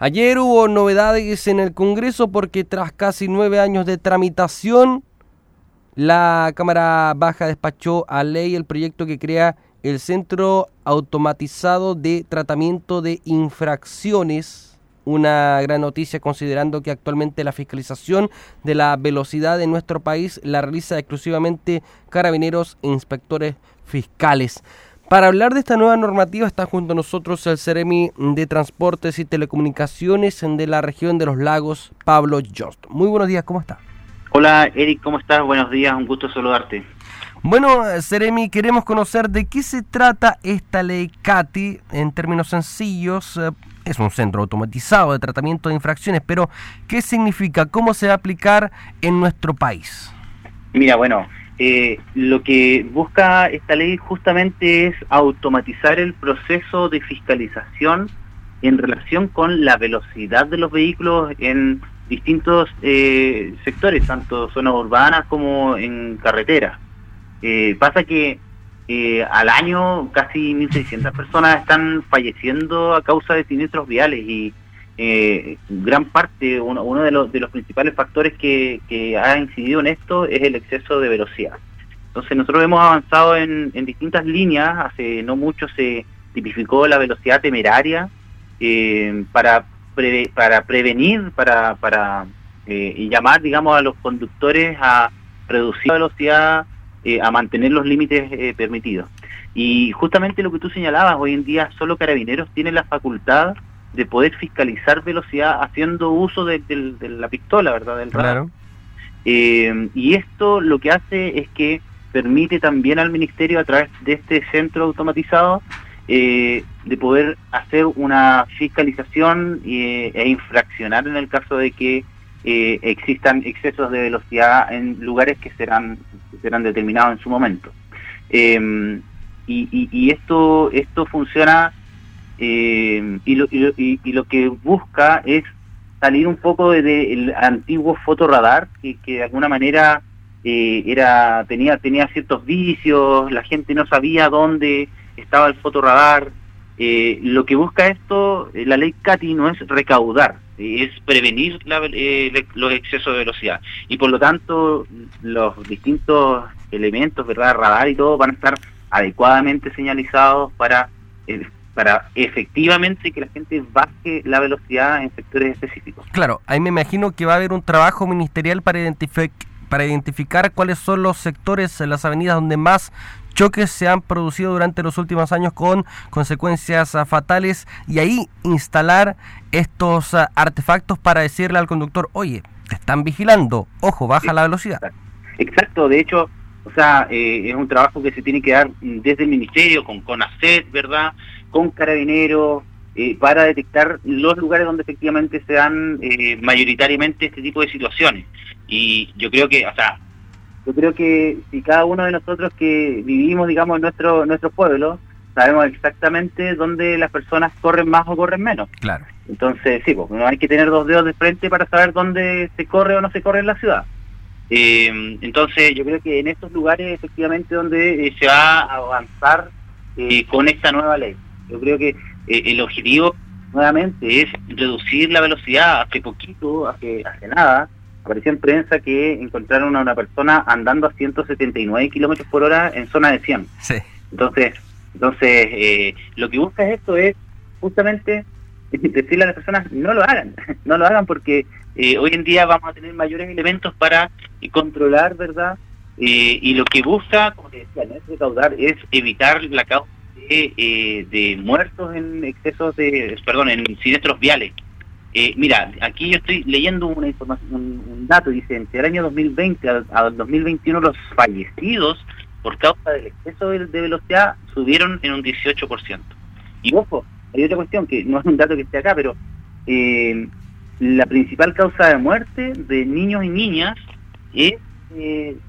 Ayer hubo novedades en el Congreso porque tras casi nueve años de tramitación, la Cámara Baja despachó a ley el proyecto que crea el Centro Automatizado de Tratamiento de Infracciones. Una gran noticia considerando que actualmente la fiscalización de la velocidad en nuestro país la realiza exclusivamente carabineros e inspectores fiscales. Para hablar de esta nueva normativa está junto a nosotros el Ceremi de Transportes y Telecomunicaciones de la región de los lagos, Pablo Jost. Muy buenos días, ¿cómo está? Hola Eric, ¿cómo estás? Buenos días, un gusto saludarte. Bueno, Ceremi, queremos conocer de qué se trata esta ley CATI en términos sencillos. Eh, es un centro automatizado de tratamiento de infracciones, pero ¿qué significa? ¿Cómo se va a aplicar en nuestro país? Mira, bueno, eh, lo que busca esta ley justamente es automatizar el proceso de fiscalización en relación con la velocidad de los vehículos en distintos eh, sectores, tanto zonas urbanas como en carretera. Eh, pasa que al año casi 1.600 personas están falleciendo a causa de siniestros viales y gran parte, uno, de, los, de los principales factores que, ha incidido en esto es el exceso de velocidad. Entonces nosotros hemos avanzado en, distintas líneas, hace no mucho se tipificó la velocidad temeraria eh, para, para prevenir, para, para eh, llamar digamos a los conductores a reducir la velocidad, eh, a mantener los límites permitidos. Y justamente lo que tú señalabas, hoy en día solo carabineros tienen la facultad de poder fiscalizar velocidad haciendo uso de, la pistola, ¿verdad? Del claro. Eh, y esto lo que hace es que permite también al Ministerio, a través de este centro automatizado, eh, de poder hacer una fiscalización eh, e infraccionar en el caso de que existan excesos de velocidad en lugares que serán, serán determinados en su momento. y, y, esto, esto funciona eh, y, lo, y, lo, que busca es salir un poco del antiguo fotoradar que, que de alguna manera eh, era tenía tenía ciertos vicios la gente no sabía dónde estaba el fotoradar eh, lo que busca esto la ley CATI no es recaudar es prevenir los excesos de velocidad. Y por lo tanto los distintos elementos verdad radar y todo van a estar adecuadamente señalizados para para efectivamente que la gente baje la velocidad en sectores específicos. Claro, ahí me imagino que va a haber un trabajo ministerial para, para identificar cuáles son los sectores en las avenidas donde más choques se han producido durante los últimos años con consecuencias ah, fatales y ahí instalar estos ah, artefactos para decirle al conductor, oye, te están vigilando, ojo, baja la velocidad. Exacto, de hecho, o sea, eh, es un trabajo que se tiene que dar desde el ministerio, con CONACET, ¿verdad? con carabineros, eh, para detectar los lugares donde efectivamente se dan eh, mayoritariamente este tipo de situaciones. Y yo creo que, o sea, yo creo que si cada uno de nosotros que vivimos, digamos, en nuestro, nuestro pueblo, sabemos exactamente dónde las personas corren más o corren menos. Claro. Entonces, sí, pues no hay que tener dos dedos de frente para saber dónde se corre o no se corre en la ciudad. Eh, entonces, yo creo que en estos lugares, efectivamente, donde se va a avanzar con esta nueva ley. Yo creo que eh, el objetivo, nuevamente, es reducir la velocidad. Hace poquito, hace, hace nada, apareció en prensa que encontraron a una persona andando a 179 kilómetros por hora en zona de 100. Sí. Entonces, entonces eh, lo que busca esto es justamente decirle a las personas no lo hagan, no lo hagan porque eh, hoy en día vamos a tener mayores elementos para controlar, ¿verdad? y lo que busca, como te decía, no es recaudar, es evitar la causa eh, de muertos en excesos de, perdón, en siniestros viales. Eh, mira, aquí yo estoy leyendo una información, un, dato, dice, entre el año 2020 al, 2021 los fallecidos por causa del exceso de, velocidad subieron en un 18%. Y ojo, hay otra cuestión que no es un dato que esté acá, pero eh, la principal causa de muerte de niños y niñas es,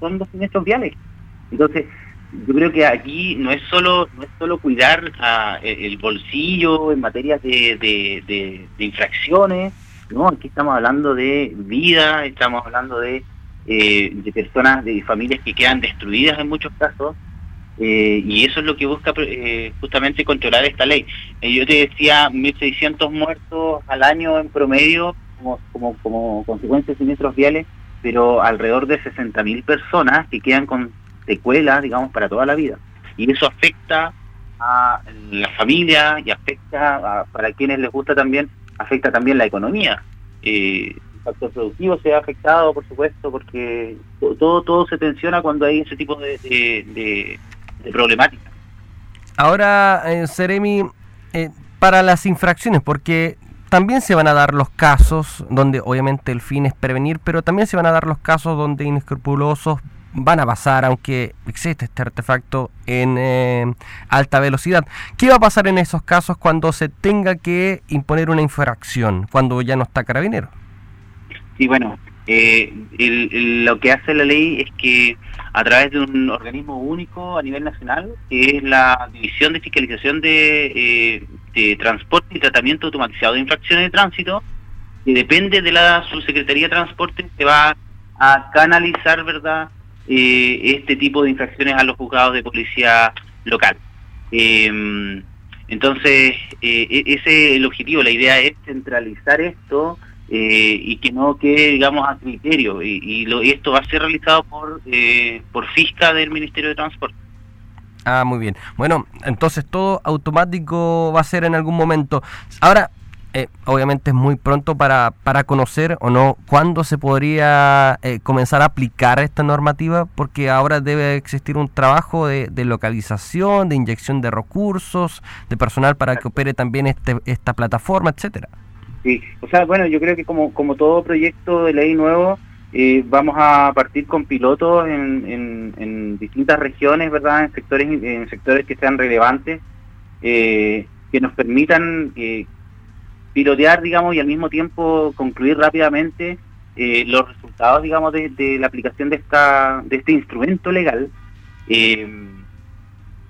son los siniestros viales. Entonces, yo creo que aquí no es solo no es solo cuidar e, el bolsillo en materia de, de, infracciones, no, aquí estamos hablando de vida, estamos hablando de, eh, de personas, de familias que quedan destruidas en muchos casos, Eh, y eso es lo que busca eh, justamente controlar esta ley. Eh, yo te decía 1.600 muertos al año en promedio como, como, como consecuencia de siniestros viales, pero alrededor de 60.000 personas que quedan con secuelas, digamos, para toda la vida. Y eso afecta a la familia y afecta a, para quienes les gusta también, afecta también la economía. Eh, el factor productivo se ha afectado, por supuesto, porque todo todo se tensiona cuando hay ese tipo de, de, problemática. Ahora, eh, Seremi, eh, para las infracciones, porque también se van a dar los casos donde obviamente el fin es prevenir, pero también se van a dar los casos donde inescrupulosos van a pasar, aunque existe este artefacto en eh, alta velocidad. ¿Qué va a pasar en esos casos cuando se tenga que imponer una infracción, cuando ya no está carabinero? Sí, bueno, eh, lo que hace la ley es que a través de un organismo único a nivel nacional, que es la División de Fiscalización de, eh, Transporte y Tratamiento Automatizado de Infracciones de Tránsito, que depende de la Subsecretaría de Transporte, se va a canalizar, ¿verdad?, eh, este tipo de infracciones a los juzgados de policía local. Em, entonces, eh, e-, ese es el objetivo, la idea es centralizar esto eh, y que no quede, digamos, a criterio. Y, lo, esto va a ser realizado por, por FISCA del Ministerio de Transporte. Ah, muy bien. Bueno, entonces todo automático va a ser en algún momento. Ahora, eh, obviamente es muy pronto para, para conocer o no cuándo se podría eh, comenzar a aplicar esta normativa, porque ahora debe existir un trabajo de, localización, de inyección de recursos, de personal para que opere también este, esta plataforma, etcétera. Sí, o sea, bueno, yo creo que como, como todo proyecto de ley nuevo, eh, vamos a partir con pilotos en, en, distintas regiones, ¿verdad? En sectores, en sectores que sean relevantes, que nos permitan pilotear, digamos, y al mismo tiempo concluir rápidamente eh, los resultados, digamos, de, la aplicación de esta de este instrumento legal eh,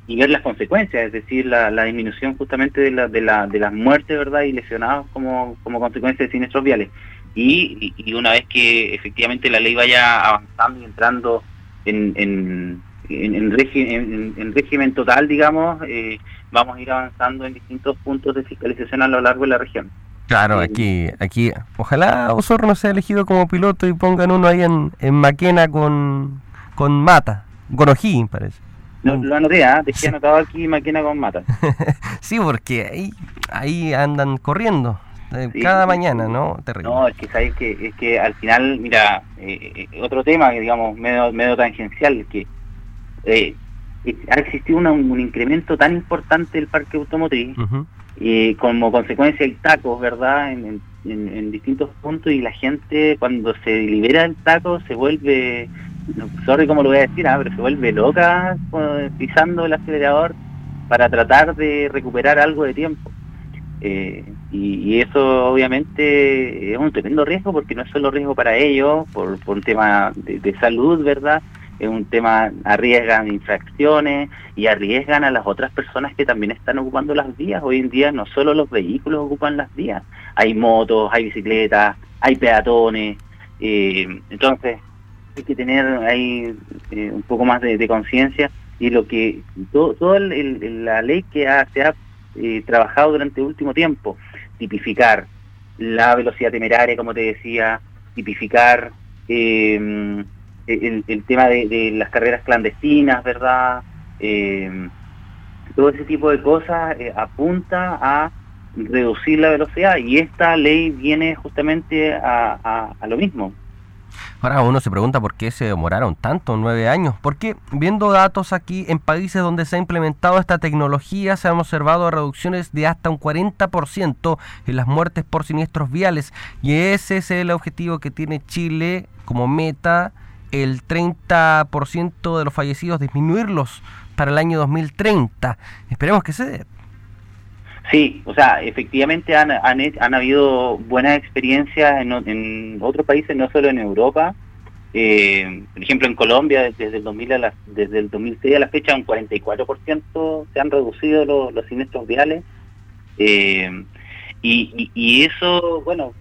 y ver las consecuencias, es decir, la, disminución justamente de, la, de, la, de las muertes, ¿verdad?, y lesionados como, como consecuencia de siniestros viales. Y, y, una vez que efectivamente la ley vaya avanzando y entrando en, en, en, régimen, en régimen total, digamos, eh, vamos a ir avanzando en distintos puntos de fiscalización a lo largo de la región. Claro, aquí, aquí, ojalá Osorno sea elegido como piloto y pongan uno ahí en, en Maquena con, con Mata, con O'Higgins parece. No, lo anoté, ¿eh? dejé anotado aquí Maquena con Mata. sí, porque ahí, ahí andan corriendo eh, cada mañana, ¿no? Terrible. No, es que sabes que, es que al final, mira, eh, eh, otro tema que digamos medio, medio tangencial, que eh, ha existido un incremento tan importante del parque automotriz, y como consecuencia hay tacos, ¿verdad?, en, distintos puntos y la gente cuando se libera el taco se vuelve, sorry cómo lo voy a decir, ah, pero se vuelve loca pisando el acelerador para tratar de recuperar algo de tiempo. Eh, y, eso obviamente es un tremendo riesgo porque no es solo riesgo para ellos, por, un tema de salud, ¿verdad?, es un tema, arriesgan infracciones y arriesgan a las otras personas que también están ocupando las vías. Hoy en día no solo los vehículos ocupan las vías, hay motos, hay bicicletas, hay peatones, eh, entonces hay que tener ahí eh, un poco más de, conciencia y lo que toda la ley que se ha eh, trabajado durante el último tiempo, tipificar la velocidad temeraria, como te decía, tipificar eh, el, tema de, las carreras clandestinas, ¿verdad? Eh, todo ese tipo de cosas eh, apunta a reducir la velocidad y esta ley viene justamente a, lo mismo. Ahora uno se pregunta por qué se demoraron tanto, nueve años. Porque viendo datos aquí en países donde se ha implementado esta tecnología, se han observado reducciones de hasta un 40% en las muertes por siniestros viales. Y ese es el objetivo que tiene Chile como meta el 30% de los fallecidos, disminuirlos para el año 2030. Esperemos que se dé. Sí, o sea, efectivamente han, han, habido buenas experiencias en, en, otros países, no solo en Europa. Eh, por ejemplo, en Colombia, desde el, 2000 a la, desde el 2006 a la fecha, un 44% se han reducido los, los siniestros viales. Eh, y, y, eso, bueno,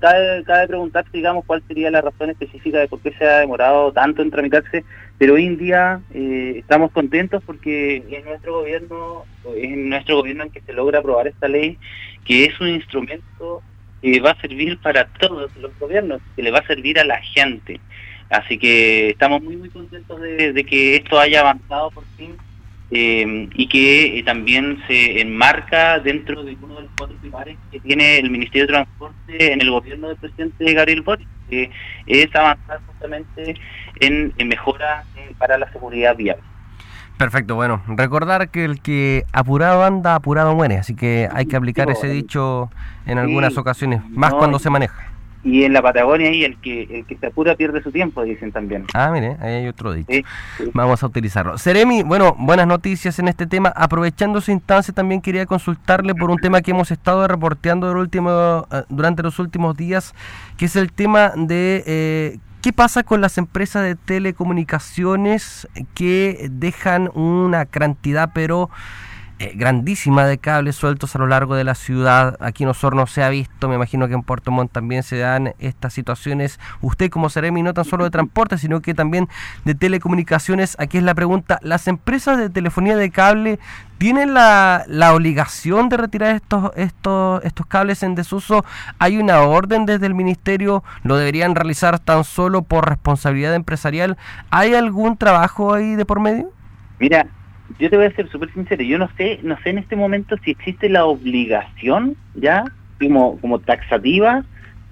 cabe, cabe preguntarse, digamos, cuál sería la razón específica de por qué se ha demorado tanto en tramitarse, pero hoy en día eh, estamos contentos porque es nuestro gobierno, es nuestro gobierno en que se logra aprobar esta ley, que es un instrumento que va a servir para todos los gobiernos, que le va a servir a la gente. Así que estamos muy, muy contentos de que esto haya avanzado por fin eh, y que eh, también se enmarca dentro de uno de los cuatro pilares que tiene el Ministerio de Transporte en el gobierno del presidente Gabriel Boric, que es avanzar justamente en, mejora eh, para la seguridad vial. Perfecto, bueno, recordar que el que apurado anda, apurado muere, así que hay que aplicar ese dicho en algunas ocasiones, más cuando se maneja. Y en la Patagonia ahí el que el que se apura pierde su tiempo, dicen también. Ah, mire, ahí hay otro dicho. Vamos a utilizarlo. Seremi, bueno, buenas noticias en este tema. Aprovechando su instancia, también quería consultarle por un tema que hemos estado reporteando último, eh, durante los últimos días, que es el tema de eh, ¿Qué pasa con las empresas de telecomunicaciones que dejan una cantidad, pero eh, grandísima de cables sueltos a lo largo de la ciudad. Aquí en Osorno se ha visto, me imagino que en Puerto Montt también se dan estas situaciones. Usted como Seremi no tan solo de transporte, sino que también de telecomunicaciones. Aquí es la pregunta, ¿las empresas de telefonía de cable tienen la, la obligación de retirar estos, estos, estos cables en desuso? ¿Hay una orden desde el ministerio? ¿Lo deberían realizar tan solo por responsabilidad empresarial? ¿Hay algún trabajo ahí de por medio? Mira, yo te voy a ser súper sincero, yo no sé, no sé en este momento si existe la obligación ya como, como taxativa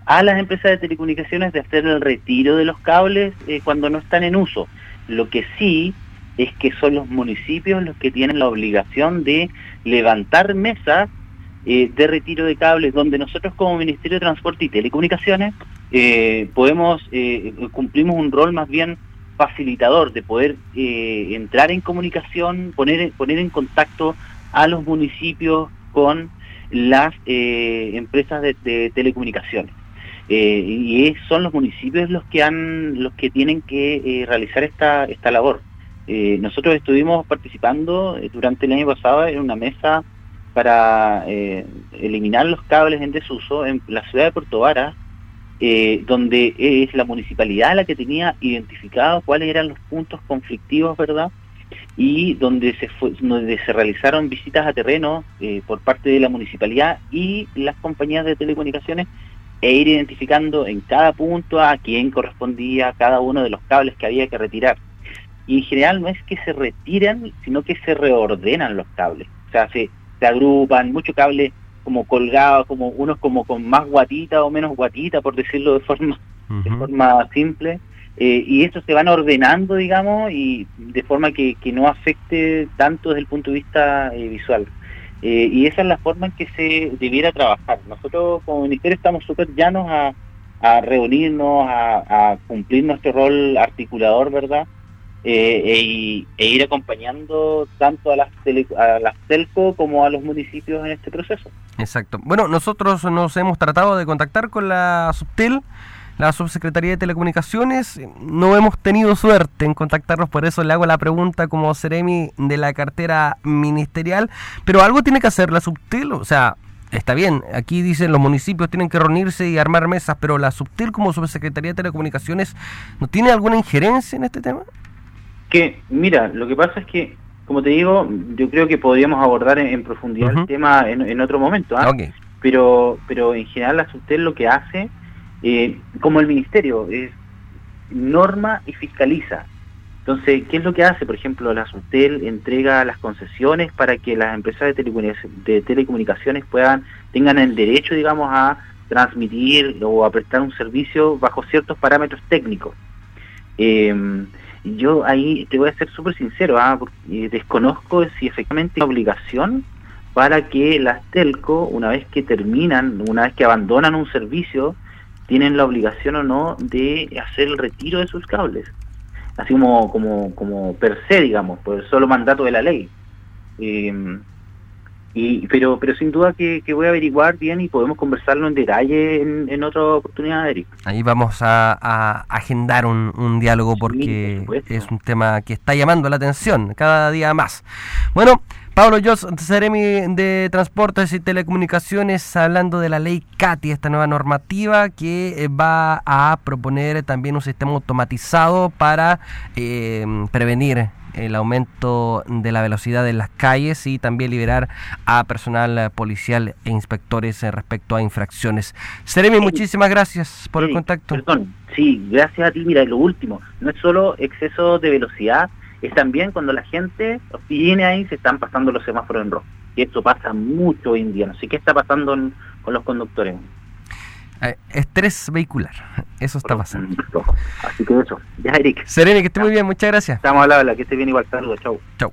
a las empresas de telecomunicaciones de hacer el retiro de los cables eh, cuando no están en uso. Lo que sí es que son los municipios los que tienen la obligación de levantar mesas eh, de retiro de cables, donde nosotros como Ministerio de Transporte y Telecomunicaciones eh, podemos, cumplimos un rol más bien facilitador de poder eh, entrar en comunicación, poner, poner en contacto a los municipios con las eh, empresas de, telecomunicaciones. Eh, y son los municipios los que han los que tienen que realizar esta esta labor. nosotros estuvimos participando durante el año pasado en una mesa para eliminar los cables en desuso en la ciudad de Puerto Vara eh, donde es la municipalidad la que tenía identificado cuáles eran los puntos conflictivos, ¿verdad? Y donde se, fue, donde se realizaron visitas a terreno eh, por parte de la municipalidad y las compañías de telecomunicaciones e ir identificando en cada punto a quién correspondía cada uno de los cables que había que retirar. Y en general no es que se retiran, sino que se reordenan los cables. O sea, se, se agrupan, mucho cable como colgados, como unos como con más guatita o menos guatita, por decirlo de forma, de forma simple. Eh, y estos se van ordenando, digamos, y de forma que, que no afecte tanto desde el punto de vista eh, visual. Eh, y esa es la forma en que se debiera trabajar. Nosotros como ministerio estamos súper llanos a, a reunirnos, a, a, cumplir nuestro rol articulador, ¿verdad? E, e, ir acompañando tanto a las, a las telco como a los municipios en este proceso. Exacto. Bueno, nosotros nos hemos tratado de contactar con la Subtel, la Subsecretaría de Telecomunicaciones. No hemos tenido suerte en contactarnos, por eso le hago la pregunta como Seremi de la cartera ministerial. Pero algo tiene que hacer la Subtel, o sea, está bien, aquí dicen los municipios tienen que reunirse y armar mesas, pero la Subtel como Subsecretaría de Telecomunicaciones, ¿no tiene alguna injerencia en este tema? Que, mira, lo que pasa es que como te digo, yo creo que podríamos abordar en, profundidad el tema en, otro momento. ¿ah? Pero, pero en general la SUTEL lo que hace, eh, como el Ministerio, es norma y fiscaliza. Entonces, ¿qué es lo que hace? Por ejemplo, la SUTEL entrega las concesiones para que las empresas de, telecomunicaciones, puedan tengan el derecho, digamos, a transmitir o a prestar un servicio bajo ciertos parámetros técnicos. Eh, yo ahí te voy a ser súper sincero, ¿ah? porque desconozco si efectivamente hay obligación para que las telco, una vez que terminan, una vez que abandonan un servicio, tienen la obligación o no de hacer el retiro de sus cables. Así como, como, como per se, digamos, por el solo mandato de la ley. Eh, y, pero, pero sin duda que, voy a averiguar bien y podemos conversarlo en detalle en, otra oportunidad, Eric. Ahí vamos a, agendar un, diálogo porque es un tema que está llamando la atención cada día más. Bueno, Pablo Jos, Seremi de Transportes y Telecomunicaciones, hablando de la ley CATI, esta nueva normativa que eh, va a proponer también un sistema automatizado para eh, prevenir el aumento de la velocidad en las calles y también liberar a personal policial e inspectores respecto a infracciones. Seremi, muchísimas gracias por el contacto. Perdón, sí, gracias a ti. Mira, lo último, no es solo exceso de velocidad, es también cuando la gente viene ahí se están pasando los semáforos en rojo. Y esto pasa mucho hoy en día. No sé qué está pasando con los conductores. Eh, estrés vehicular. Eso está pasando. Así que eso. Ya, Eric. Serene, que esté muy bien. Muchas gracias. Estamos a la que esté bien igual. Saludos. Chau. Chau.